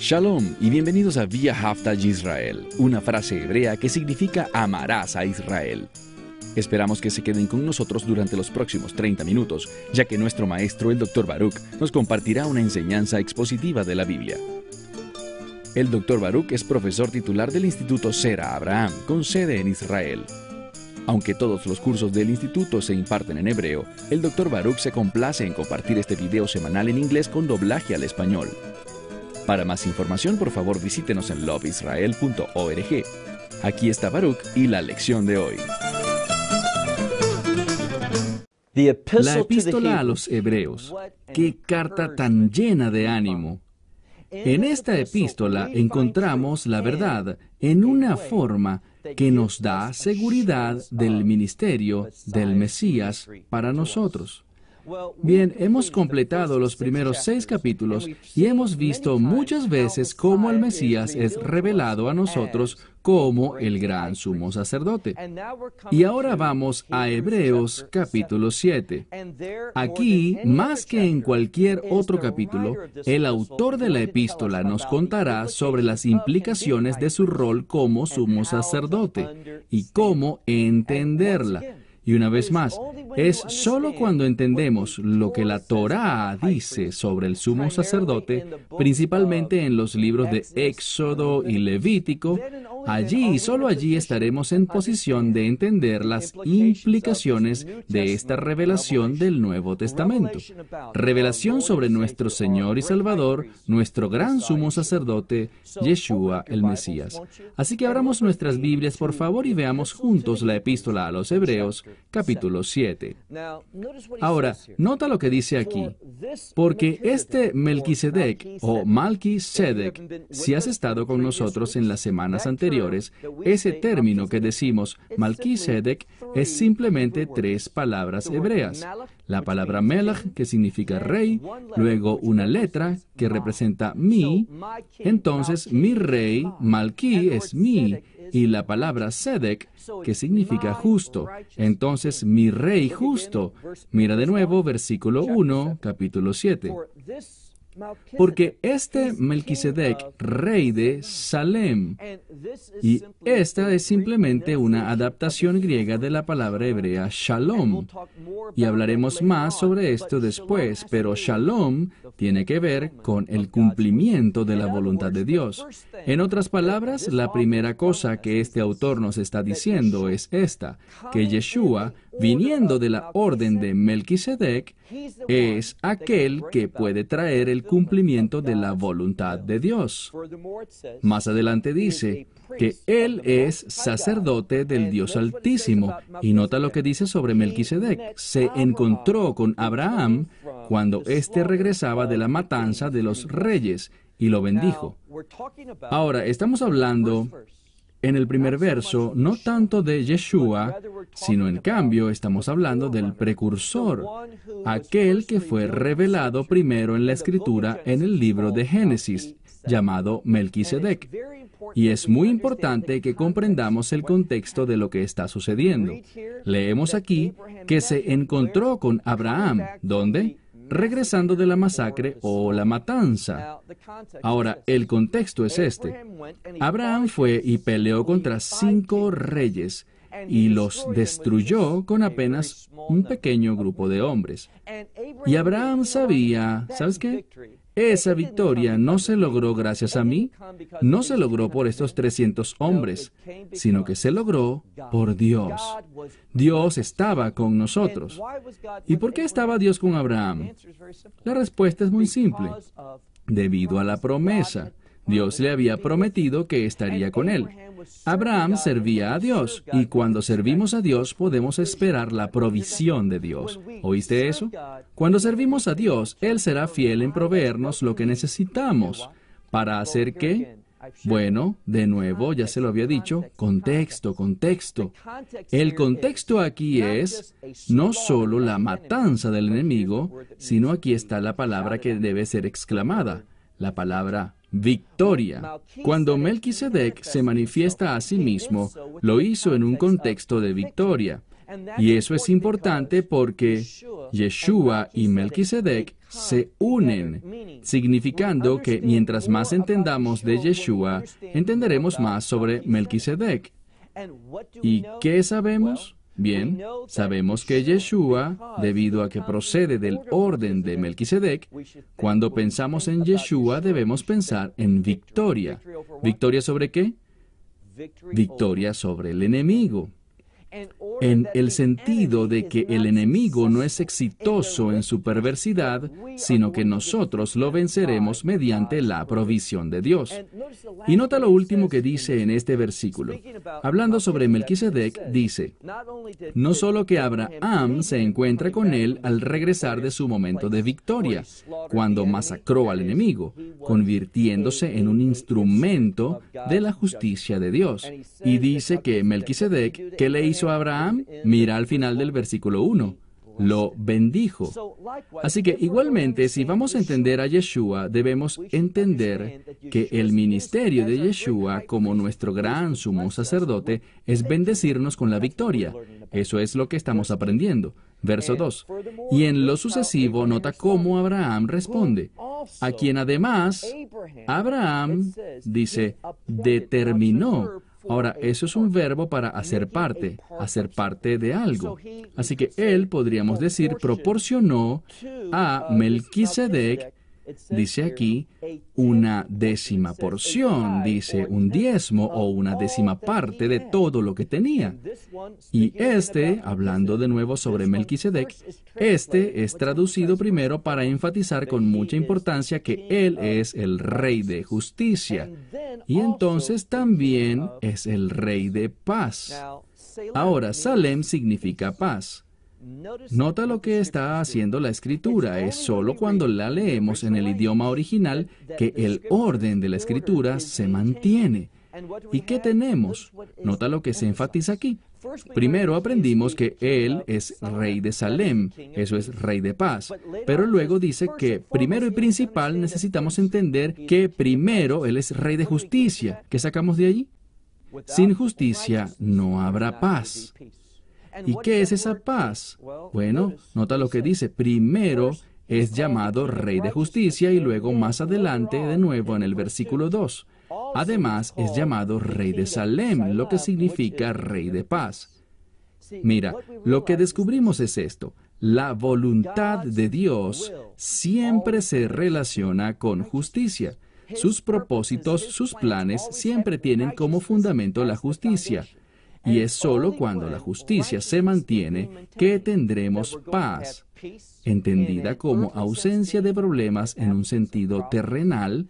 Shalom y bienvenidos a Via Haftaj Israel, una frase hebrea que significa amarás a Israel. Esperamos que se queden con nosotros durante los próximos 30 minutos, ya que nuestro maestro, el Dr. Baruch, nos compartirá una enseñanza expositiva de la Biblia. El Dr. Baruch es profesor titular del Instituto Sera Abraham, con sede en Israel. Aunque todos los cursos del instituto se imparten en hebreo, el Dr. Baruch se complace en compartir este video semanal en inglés con doblaje al español. Para más información, por favor, visítenos en loveisrael.org. Aquí está Baruch y la lección de hoy. La epístola a los hebreos. Qué carta tan llena de ánimo. En esta epístola encontramos la verdad en una forma que nos da seguridad del ministerio del Mesías para nosotros. Bien, hemos completado los primeros seis capítulos y hemos visto muchas veces cómo el Mesías es revelado a nosotros como el gran sumo sacerdote. Y ahora vamos a Hebreos capítulo 7. Aquí, más que en cualquier otro capítulo, el autor de la epístola nos contará sobre las implicaciones de su rol como sumo sacerdote y cómo entenderla. Y una vez más, es solo cuando entendemos lo que la Torá dice sobre el sumo sacerdote, principalmente en los libros de Éxodo y Levítico, allí y solo allí estaremos en posición de entender las implicaciones de esta revelación del Nuevo Testamento. Revelación sobre nuestro Señor y Salvador, nuestro gran sumo sacerdote, Yeshua el Mesías. Así que abramos nuestras Biblias, por favor, y veamos juntos la epístola a los Hebreos, capítulo 7. Ahora, nota lo que dice aquí, porque este Melquisedec o Malquisedec, si has estado con nosotros en las semanas anteriores, ese término que decimos Malquisedec es simplemente tres palabras hebreas. La palabra Melach, que significa rey, luego una letra que representa mi, entonces mi rey, Malki, es mi, y la palabra Sedek, que significa justo. Entonces, mi rey justo. Mira de nuevo versículo 1, capítulo 7. Porque este Melquisedec, rey de Salem, y esta es simplemente una adaptación griega de la palabra hebrea shalom. Y hablaremos más sobre esto después, pero shalom tiene que ver con el cumplimiento de la voluntad de Dios. En otras palabras, la primera cosa que este autor nos está diciendo es esta, que Yeshua, viniendo de la orden de Melquisedec, es aquel que puede traer el cumplimiento de la voluntad de Dios. Más adelante dice que Él es sacerdote del Dios Altísimo. Y nota lo que dice sobre Melquisedec. Se encontró con Abraham cuando éste regresaba de la matanza de los reyes y lo bendijo. Ahora, estamos hablando en el primer verso no tanto de Yeshua, sino en cambio estamos hablando del precursor, aquel que fue revelado primero en la escritura en el libro de Génesis, llamado Melquisedec. Y es muy importante que comprendamos el contexto de lo que está sucediendo. Leemos aquí que se encontró con Abraham, ¿dónde? Regresando de la masacre o la matanza. Ahora, el contexto es este. Abraham fue y peleó contra cinco reyes y los destruyó con apenas un pequeño grupo de hombres. Y Abraham sabía, ¿sabes qué? Esa victoria no se logró gracias a mí, no se logró por estos 300 hombres, sino que se logró por Dios. Dios estaba con nosotros. ¿Y por qué estaba Dios con Abraham? La respuesta es muy simple. Debido a la promesa. Dios le había prometido que estaría con él. Abraham servía a Dios y cuando servimos a Dios podemos esperar la provisión de Dios. ¿Oíste eso? Cuando servimos a Dios, Él será fiel en proveernos lo que necesitamos. ¿Para hacer qué? Bueno, de nuevo, ya se lo había dicho, contexto, contexto. El contexto aquí es no solo la matanza del enemigo, sino aquí está la palabra que debe ser exclamada, la palabra victoria. Cuando Melquisedec se manifiesta a sí mismo, lo hizo en un contexto de victoria. Y eso es importante porque Yeshua y Melquisedec se unen, significando que mientras más entendamos de Yeshua, entenderemos más sobre Melquisedec. ¿Y qué sabemos? Bien, sabemos que Yeshua, debido a que procede del orden de Melquisedec, cuando pensamos en Yeshua debemos pensar en victoria. ¿Victoria sobre qué? Victoria sobre el enemigo en el sentido de que el enemigo no es exitoso en su perversidad, sino que nosotros lo venceremos mediante la provisión de Dios. Y nota lo último que dice en este versículo. Hablando sobre Melquisedec, dice, no solo que Abraham se encuentra con él al regresar de su momento de victoria, cuando masacró al enemigo, convirtiéndose en un instrumento de la justicia de Dios. Y dice que Melquisedec, que le hizo a Abraham? Mira al final del versículo 1. Lo bendijo. Así que igualmente, si vamos a entender a Yeshua, debemos entender que el ministerio de Yeshua como nuestro gran sumo sacerdote es bendecirnos con la victoria. Eso es lo que estamos aprendiendo. Verso 2. Y en lo sucesivo nota cómo Abraham responde, a quien además Abraham dice, determinó Ahora, eso es un verbo para hacer parte, hacer parte de algo. Así que él, podríamos decir, proporcionó a Melquisedec dice aquí una décima porción, dice un diezmo o una décima parte de todo lo que tenía. Y este, hablando de nuevo sobre Melquisedec, este es traducido primero para enfatizar con mucha importancia que él es el rey de justicia y entonces también es el rey de paz. Ahora, Salem significa paz. Nota lo que está haciendo la escritura. Es solo cuando la leemos en el idioma original que el orden de la escritura se mantiene. ¿Y qué tenemos? Nota lo que se enfatiza aquí. Primero aprendimos que Él es rey de Salem, eso es rey de paz. Pero luego dice que primero y principal necesitamos entender que primero Él es rey de justicia. ¿Qué sacamos de allí? Sin justicia no habrá paz. ¿Y qué es esa paz? Bueno, nota lo que dice. Primero es llamado Rey de Justicia y luego más adelante de nuevo en el versículo 2. Además es llamado Rey de Salem, lo que significa Rey de Paz. Mira, lo que descubrimos es esto. La voluntad de Dios siempre se relaciona con justicia. Sus propósitos, sus planes siempre tienen como fundamento la justicia. Y es sólo cuando la justicia se mantiene que tendremos paz, entendida como ausencia de problemas en un sentido terrenal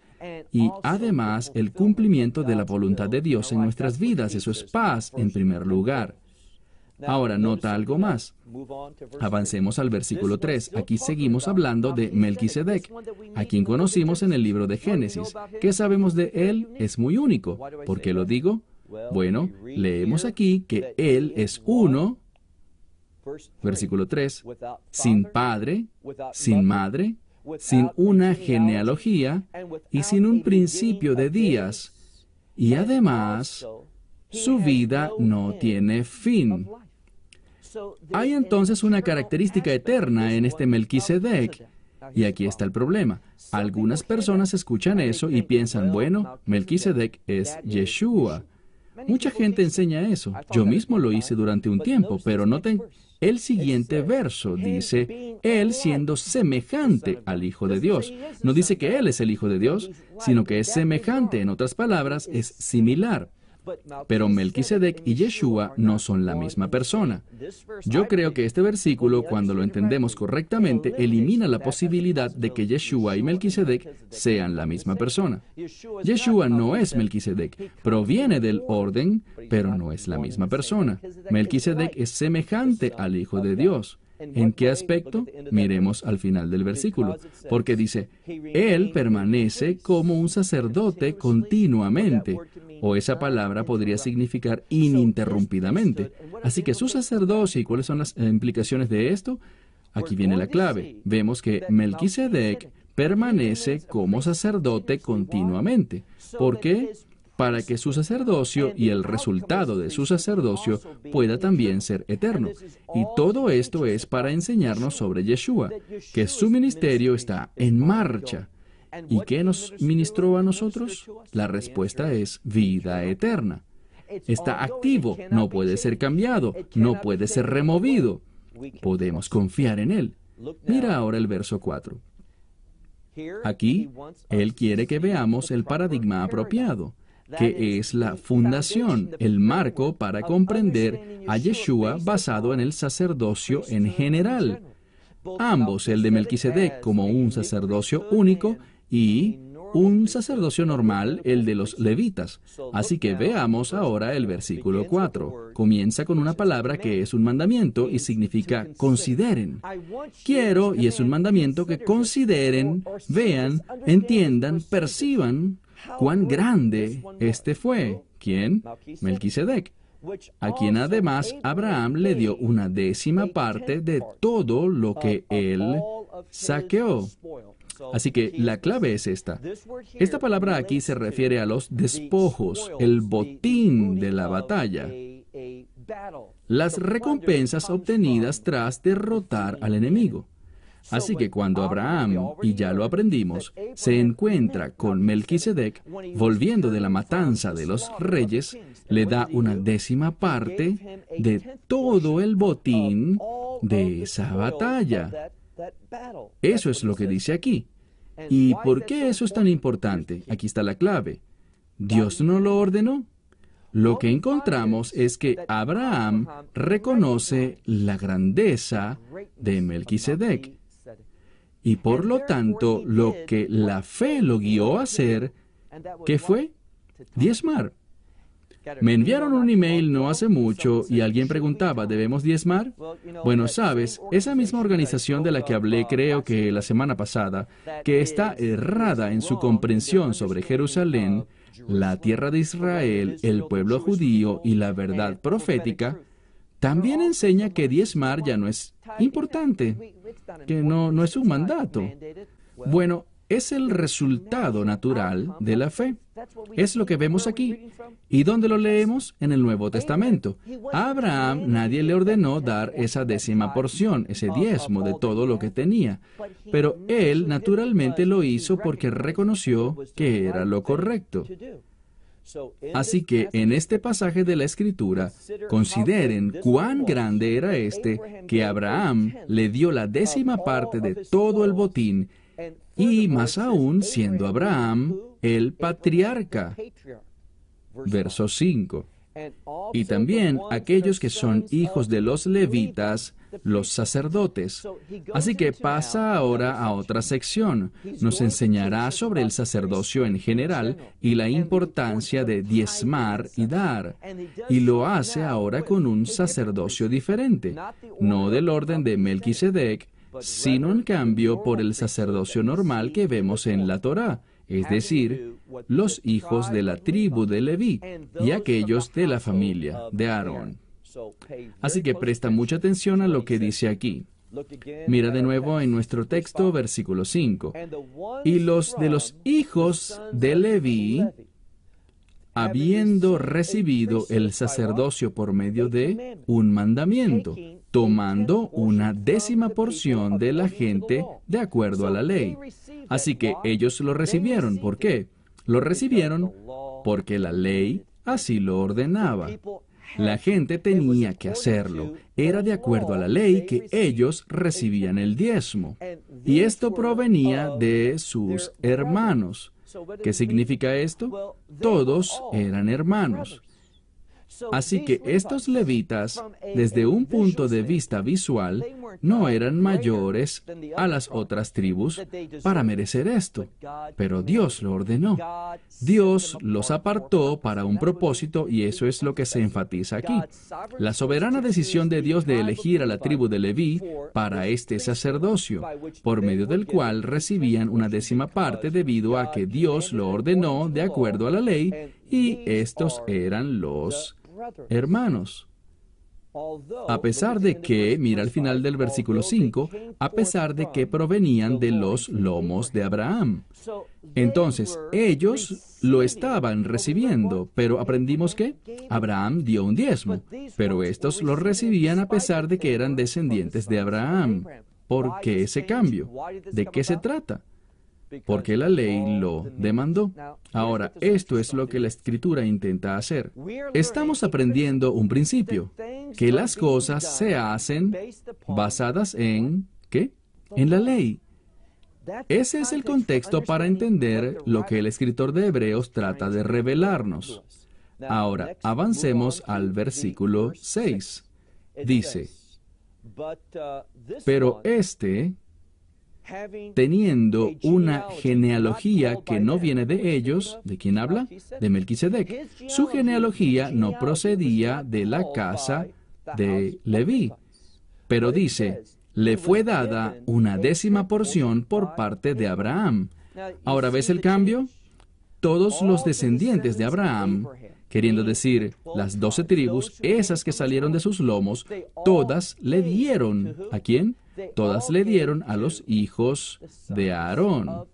y además el cumplimiento de la voluntad de Dios en nuestras vidas. Eso es paz en primer lugar. Ahora nota algo más. Avancemos al versículo 3. Aquí seguimos hablando de Melquisedec, a quien conocimos en el libro de Génesis. ¿Qué sabemos de él? Es muy único. ¿Por qué lo digo? Bueno, leemos aquí que Él es uno, versículo 3, sin padre, sin madre, sin una genealogía y sin un principio de días. Y además, su vida no tiene fin. Hay entonces una característica eterna en este Melquisedec. Y aquí está el problema. Algunas personas escuchan eso y piensan, bueno, Melquisedec es Yeshua. Mucha gente enseña eso. Yo mismo lo hice durante un tiempo, pero noten el siguiente verso. Dice, Él siendo semejante al Hijo de Dios. No dice que Él es el Hijo de Dios, sino que es semejante. En otras palabras, es similar. Pero Melquisedec y Yeshua no son la misma persona. Yo creo que este versículo, cuando lo entendemos correctamente, elimina la posibilidad de que Yeshua y Melquisedec sean la misma persona. Yeshua no es Melquisedec, proviene del orden, pero no es la misma persona. Melquisedec es semejante al Hijo de Dios. ¿En qué aspecto? Miremos al final del versículo, porque dice, Él permanece como un sacerdote continuamente, o esa palabra podría significar ininterrumpidamente. Así que su sacerdocio, ¿y cuáles son las implicaciones de esto? Aquí viene la clave. Vemos que Melquisedec permanece como sacerdote continuamente. ¿Por qué? para que su sacerdocio y el resultado de su sacerdocio pueda también ser eterno. Y todo esto es para enseñarnos sobre Yeshua, que su ministerio está en marcha. ¿Y qué nos ministró a nosotros? La respuesta es vida eterna. Está activo, no puede ser cambiado, no puede ser removido. Podemos confiar en Él. Mira ahora el verso 4. Aquí, Él quiere que veamos el paradigma apropiado que es la fundación, el marco para comprender a Yeshua basado en el sacerdocio en general. Ambos, el de Melquisedec como un sacerdocio único y un sacerdocio normal, el de los levitas. Así que veamos ahora el versículo 4. Comienza con una palabra que es un mandamiento y significa consideren. Quiero, y es un mandamiento que consideren, vean, entiendan, perciban cuán grande este fue. ¿Quién? Melquisedec, a quien además Abraham le dio una décima parte de todo lo que él saqueó. Así que la clave es esta. Esta palabra aquí se refiere a los despojos, el botín de la batalla, las recompensas obtenidas tras derrotar al enemigo. Así que cuando Abraham, y ya lo aprendimos, se encuentra con Melquisedec, volviendo de la matanza de los reyes, le da una décima parte de todo el botín de esa batalla. Eso es lo que dice aquí. ¿Y por qué eso es tan importante? Aquí está la clave. ¿Dios no lo ordenó? Lo que encontramos es que Abraham reconoce la grandeza de Melquisedec y por lo tanto, lo que la fe lo guió a hacer, ¿qué fue? Diezmar. Me enviaron un email no hace mucho y alguien preguntaba, ¿debemos diezmar? Bueno, sabes, esa misma organización de la que hablé creo que la semana pasada, que está errada en su comprensión sobre Jerusalén, la tierra de Israel, el pueblo judío y la verdad profética, también enseña que diezmar ya no es importante, que no, no es un mandato. Bueno, es el resultado natural de la fe. Es lo que vemos aquí. ¿Y dónde lo leemos? En el Nuevo Testamento. A Abraham nadie le ordenó dar esa décima porción, ese diezmo de todo lo que tenía. Pero él naturalmente lo hizo porque reconoció que era lo correcto. Así que en este pasaje de la Escritura, consideren cuán grande era este que Abraham le dio la décima parte de todo el botín y más aún siendo Abraham el patriarca. Verso 5. Y también aquellos que son hijos de los levitas los sacerdotes. Así que pasa ahora a otra sección. Nos enseñará sobre el sacerdocio en general y la importancia de diezmar y dar. Y lo hace ahora con un sacerdocio diferente, no del orden de Melquisedec, sino en cambio por el sacerdocio normal que vemos en la Torá, es decir, los hijos de la tribu de Leví y aquellos de la familia de Aarón. Así que presta mucha atención a lo que dice aquí. Mira de nuevo en nuestro texto, versículo 5. Y los de los hijos de Leví, habiendo recibido el sacerdocio por medio de un mandamiento, tomando una décima porción de la gente de acuerdo a la ley. Así que ellos lo recibieron. ¿Por qué? Lo recibieron porque la ley así lo ordenaba. La gente tenía que hacerlo. Era de acuerdo a la ley que ellos recibían el diezmo. Y esto provenía de sus hermanos. ¿Qué significa esto? Todos eran hermanos. Así que estos levitas, desde un punto de vista visual, no eran mayores a las otras tribus para merecer esto, pero Dios lo ordenó. Dios los apartó para un propósito y eso es lo que se enfatiza aquí. La soberana decisión de Dios de elegir a la tribu de Leví para este sacerdocio, por medio del cual recibían una décima parte debido a que Dios lo ordenó de acuerdo a la ley y estos eran los hermanos. A pesar de que, mira al final del versículo 5, a pesar de que provenían de los lomos de Abraham. Entonces, ellos lo estaban recibiendo, pero aprendimos que Abraham dio un diezmo, pero estos lo recibían a pesar de que eran descendientes de Abraham. ¿Por qué ese cambio? ¿De qué se trata? Porque la ley lo demandó. Ahora, esto es lo que la escritura intenta hacer. Estamos aprendiendo un principio, que las cosas se hacen basadas en, ¿qué? En la ley. Ese es el contexto para entender lo que el escritor de Hebreos trata de revelarnos. Ahora, avancemos al versículo 6. Dice, pero este, teniendo una genealogía que no viene de ellos, ¿de quién habla? De Melquisedec. Su genealogía no procedía de la casa de Leví, pero dice, le fue dada una décima porción por parte de Abraham. Ahora, ¿ves el cambio? Todos los descendientes de Abraham, queriendo decir las doce tribus, esas que salieron de sus lomos, todas le dieron. ¿A quién? Todas le dieron a los hijos de Aarón,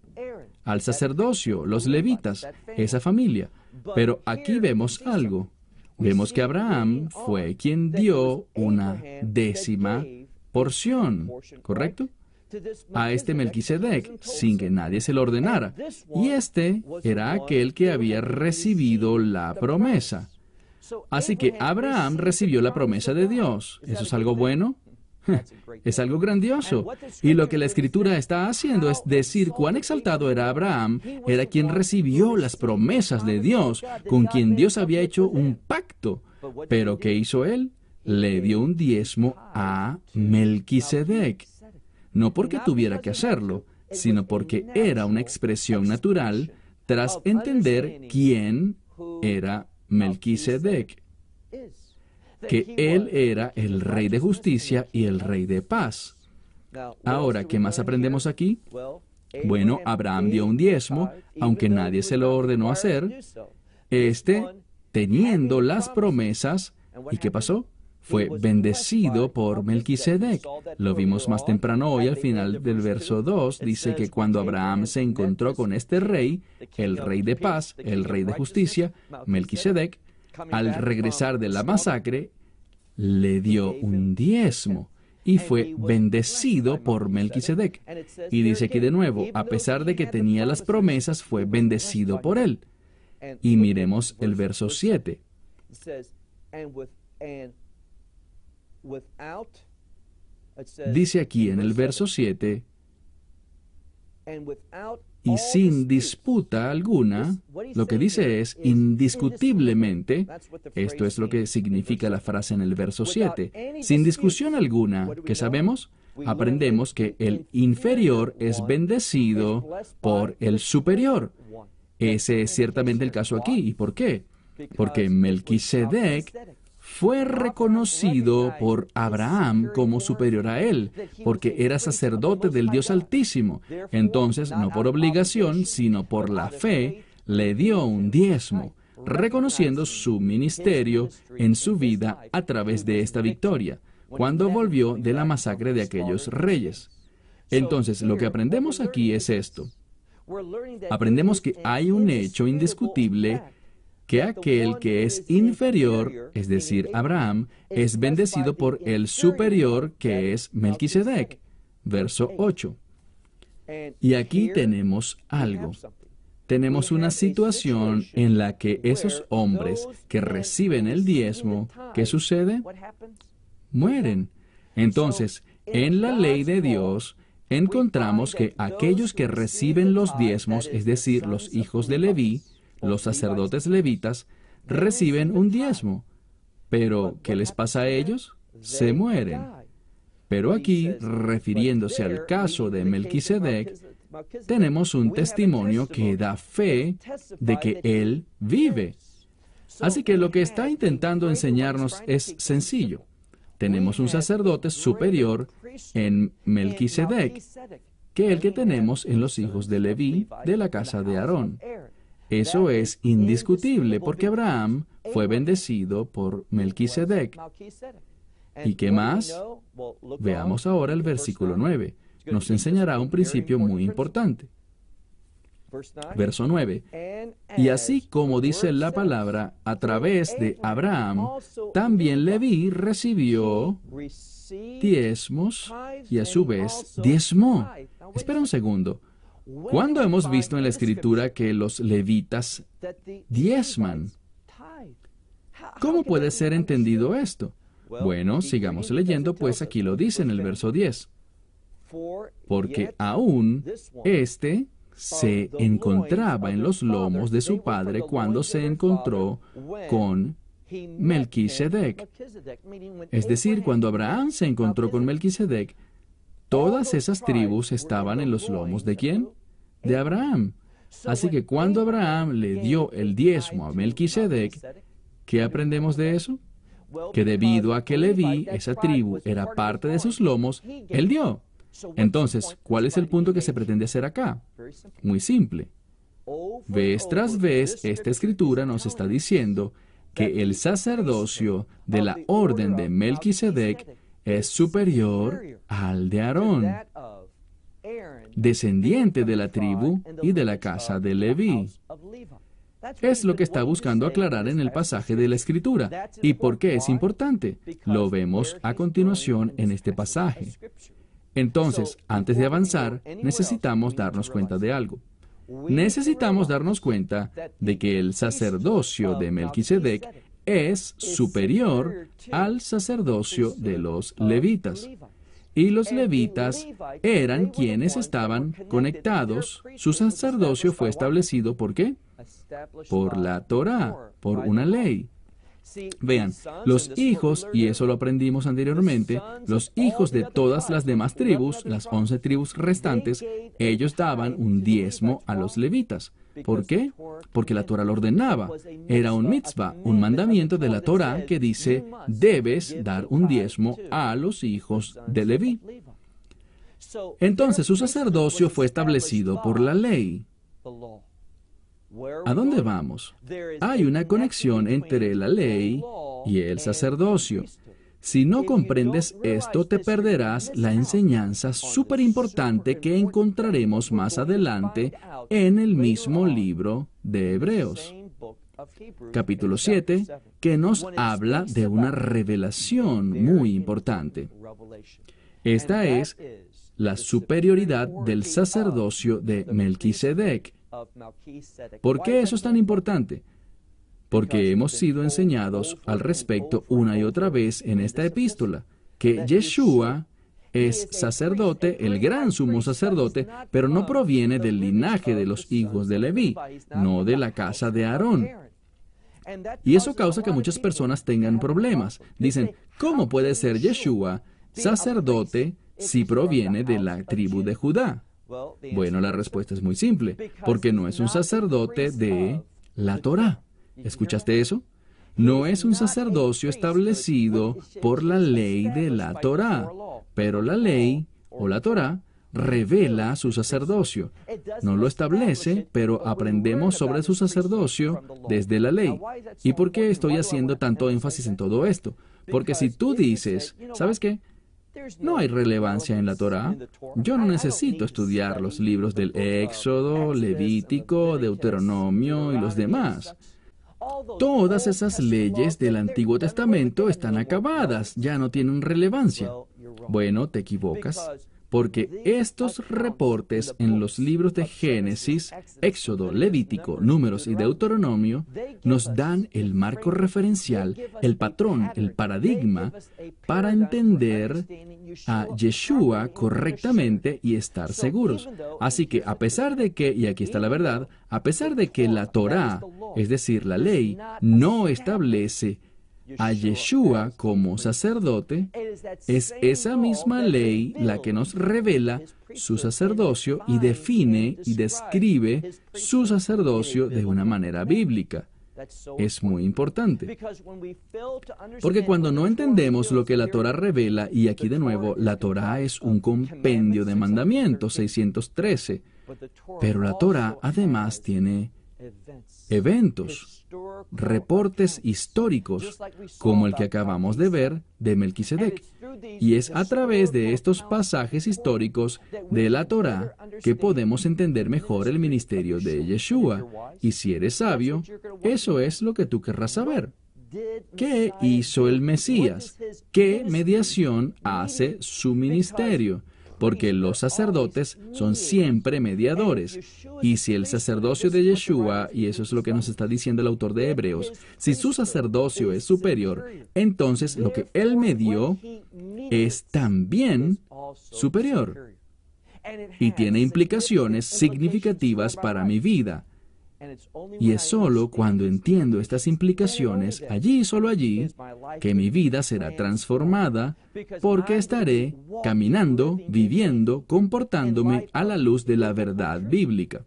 al sacerdocio, los levitas, esa familia. Pero aquí vemos algo. Vemos que Abraham fue quien dio una décima porción, ¿correcto? A este Melquisedec, sin que nadie se lo ordenara. Y este era aquel que había recibido la promesa. Así que Abraham recibió la promesa de Dios. ¿Eso es algo bueno? Es algo grandioso. Y lo que la escritura está haciendo es decir cuán exaltado era Abraham, era quien recibió las promesas de Dios, con quien Dios había hecho un pacto. Pero ¿qué hizo él? Le dio un diezmo a Melquisedec. No porque tuviera que hacerlo, sino porque era una expresión natural tras entender quién era Melquisedec que Él era el Rey de justicia y el Rey de paz. Ahora, ¿qué más aprendemos aquí? Bueno, Abraham dio un diezmo, aunque nadie se lo ordenó hacer. Este, teniendo las promesas, ¿y qué pasó? Fue bendecido por Melquisedec. Lo vimos más temprano hoy al final del verso 2. Dice que cuando Abraham se encontró con este rey, el rey de paz, el rey de justicia, Melquisedec, al regresar de la masacre, le dio un diezmo y fue bendecido por Melquisedec. Y dice aquí de nuevo, a pesar de que tenía las promesas, fue bendecido por él. Y miremos el verso 7. Dice aquí en el verso 7, y sin disputa alguna, lo que dice es indiscutiblemente, esto es lo que significa la frase en el verso 7, sin discusión alguna, ¿qué sabemos? Aprendemos que el inferior es bendecido por el superior. Ese es ciertamente el caso aquí. ¿Y por qué? Porque Melquisedec fue reconocido por Abraham como superior a él, porque era sacerdote del Dios Altísimo. Entonces, no por obligación, sino por la fe, le dio un diezmo, reconociendo su ministerio en su vida a través de esta victoria, cuando volvió de la masacre de aquellos reyes. Entonces, lo que aprendemos aquí es esto. Aprendemos que hay un hecho indiscutible que aquel que es inferior, es decir, Abraham, es bendecido por el superior que es Melquisedec. Verso 8. Y aquí tenemos algo. Tenemos una situación en la que esos hombres que reciben el diezmo, ¿qué sucede? Mueren. Entonces, en la ley de Dios, encontramos que aquellos que reciben los diezmos, es decir, los hijos de Leví, los sacerdotes levitas reciben un diezmo. Pero, ¿qué les pasa a ellos? Se mueren. Pero aquí, refiriéndose al caso de Melquisedec, tenemos un testimonio que da fe de que él vive. Así que lo que está intentando enseñarnos es sencillo. Tenemos un sacerdote superior en Melquisedec, que el que tenemos en los hijos de Leví de la casa de Aarón. Eso es indiscutible porque Abraham fue bendecido por Melquisedec. ¿Y qué más? Veamos ahora el versículo 9. Nos enseñará un principio muy importante. Verso 9. Y así como dice la palabra, a través de Abraham, también Leví recibió diezmos y a su vez diezmó. Espera un segundo. ¿Cuándo hemos visto en la escritura que los levitas diezman? ¿Cómo puede ser entendido esto? Bueno, sigamos leyendo, pues aquí lo dice en el verso 10. Porque aún este se encontraba en los lomos de su padre cuando se encontró con Melquisedec. Es decir, cuando Abraham se encontró con Melquisedec, todas esas tribus estaban en los lomos de quién? De Abraham. Así que cuando Abraham le dio el diezmo a Melquisedec, ¿qué aprendemos de eso? Que debido a que Leví, esa tribu, era parte de sus lomos, él dio. Entonces, ¿cuál es el punto que se pretende hacer acá? Muy simple. Vez tras vez, esta escritura nos está diciendo que el sacerdocio de la orden de Melquisedec es superior al de Aarón, descendiente de la tribu y de la casa de Leví. Es lo que está buscando aclarar en el pasaje de la Escritura. ¿Y por qué es importante? Lo vemos a continuación en este pasaje. Entonces, antes de avanzar, necesitamos darnos cuenta de algo necesitamos darnos cuenta de que el sacerdocio de Melquisedec es superior al sacerdocio de los levitas. Y los levitas eran quienes estaban conectados. Su sacerdocio fue establecido por qué? Por la Torah, por una ley. Vean, los hijos, y eso lo aprendimos anteriormente, los hijos de todas las demás tribus, las once tribus restantes, ellos daban un diezmo a los levitas. ¿Por qué? Porque la Torah lo ordenaba. Era un mitzvah, un mandamiento de la Torah que dice, debes dar un diezmo a los hijos de Leví. Entonces su sacerdocio fue establecido por la ley. ¿A dónde vamos? Hay una conexión entre la ley y el sacerdocio. Si no comprendes esto, te perderás la enseñanza súper importante que encontraremos más adelante en el mismo libro de Hebreos, capítulo 7, que nos habla de una revelación muy importante. Esta es la superioridad del sacerdocio de Melquisedec ¿Por qué eso es tan importante? Porque hemos sido enseñados al respecto una y otra vez en esta epístola, que Yeshua es sacerdote, el gran sumo sacerdote, pero no proviene del linaje de los hijos de Leví, no de la casa de Aarón. Y eso causa que muchas personas tengan problemas. Dicen, ¿cómo puede ser Yeshua sacerdote si proviene de la tribu de Judá? Bueno, la respuesta es muy simple, porque no es un sacerdote de la Torah. ¿Escuchaste eso? No es un sacerdocio establecido por la ley de la Torah, pero la ley o la Torah revela su sacerdocio. No lo establece, pero aprendemos sobre su sacerdocio desde la ley. ¿Y por qué estoy haciendo tanto énfasis en todo esto? Porque si tú dices, ¿sabes qué? No hay relevancia en la Torah. Yo no necesito estudiar los libros del Éxodo, Levítico, Deuteronomio y los demás. Todas esas leyes del Antiguo Testamento están acabadas, ya no tienen relevancia. Bueno, te equivocas porque estos reportes en los libros de Génesis, Éxodo, Levítico, Números y Deuteronomio nos dan el marco referencial, el patrón, el paradigma para entender a Yeshua correctamente y estar seguros. Así que a pesar de que, y aquí está la verdad, a pesar de que la Torah, es decir, la ley, no establece a Yeshua como sacerdote, es esa misma ley la que nos revela su sacerdocio y define y describe su sacerdocio de una manera bíblica. Es muy importante. Porque cuando no entendemos lo que la Torah revela, y aquí de nuevo, la Torah es un compendio de mandamientos, 613, pero la Torah además tiene eventos reportes históricos, como el que acabamos de ver de Melquisedec. Y es a través de estos pasajes históricos de la Torá que podemos entender mejor el ministerio de Yeshua. Y si eres sabio, eso es lo que tú querrás saber. ¿Qué hizo el Mesías? ¿Qué mediación hace su ministerio? Porque los sacerdotes son siempre mediadores. Y si el sacerdocio de Yeshua, y eso es lo que nos está diciendo el autor de Hebreos, si su sacerdocio es superior, entonces lo que él me dio es también superior. Y tiene implicaciones significativas para mi vida. Y es solo cuando entiendo estas implicaciones, allí y solo allí, que mi vida será transformada, porque estaré caminando, viviendo, comportándome a la luz de la verdad bíblica.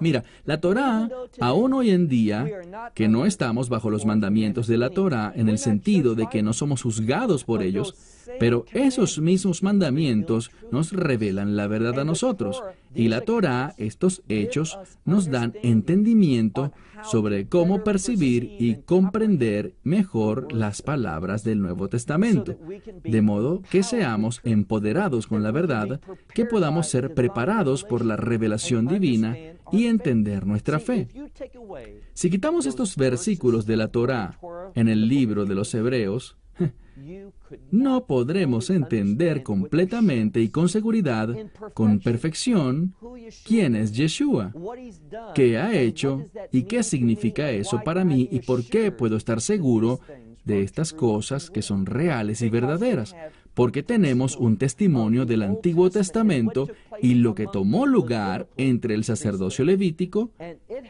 Mira, la Torá, aún hoy en día, que no estamos bajo los mandamientos de la Torá en el sentido de que no somos juzgados por ellos, pero esos mismos mandamientos nos revelan la verdad a nosotros. Y la Torá, estos hechos, nos dan entendimiento sobre cómo percibir y comprender mejor las palabras del Nuevo Testamento, de modo que seamos empoderados con la verdad, que podamos ser preparados por la revelación divina y entender nuestra fe. Si quitamos estos versículos de la Torá en el libro de los Hebreos, no podremos entender completamente y con seguridad, con perfección, quién es Yeshua, qué ha hecho y qué significa eso para mí y por qué puedo estar seguro de estas cosas que son reales y verdaderas, porque tenemos un testimonio del Antiguo Testamento y lo que tomó lugar entre el sacerdocio levítico,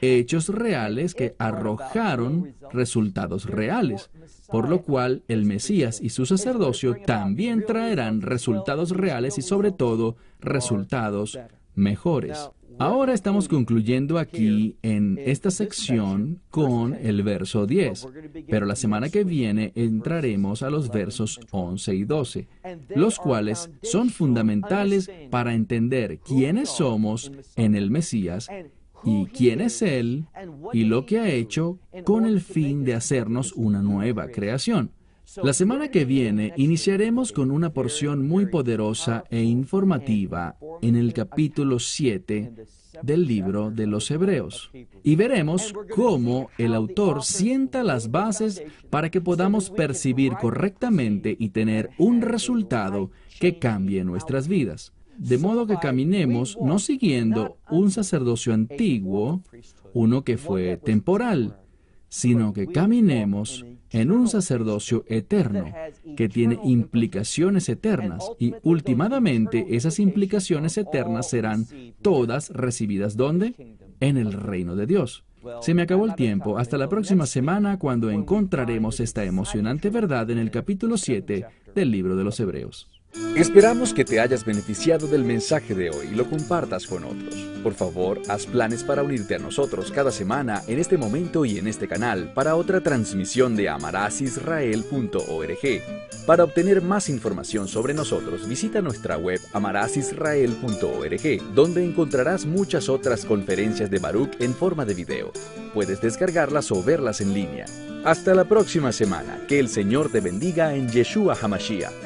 hechos reales que arrojaron resultados reales, por lo cual el Mesías y su sacerdocio también traerán resultados reales y sobre todo resultados mejores. Ahora estamos concluyendo aquí en esta sección con el verso 10, pero la semana que viene entraremos a los versos 11 y 12, los cuales son fundamentales para entender quiénes somos en el Mesías y quién es Él y lo que ha hecho con el fin de hacernos una nueva creación. La semana que viene iniciaremos con una porción muy poderosa e informativa en el capítulo 7 del libro de los Hebreos. Y veremos cómo el autor sienta las bases para que podamos percibir correctamente y tener un resultado que cambie nuestras vidas. De modo que caminemos no siguiendo un sacerdocio antiguo, uno que fue temporal, sino que caminemos en un sacerdocio eterno que tiene implicaciones eternas y últimamente esas implicaciones eternas serán todas recibidas ¿dónde? En el reino de Dios. Se me acabó el tiempo. Hasta la próxima semana cuando encontraremos esta emocionante verdad en el capítulo 7 del libro de los Hebreos. Esperamos que te hayas beneficiado del mensaje de hoy y lo compartas con otros. Por favor, haz planes para unirte a nosotros cada semana en este momento y en este canal para otra transmisión de amarasisrael.org. Para obtener más información sobre nosotros, visita nuestra web amarasisrael.org, donde encontrarás muchas otras conferencias de Baruch en forma de video. Puedes descargarlas o verlas en línea. Hasta la próxima semana. Que el Señor te bendiga en Yeshua Hamashiach.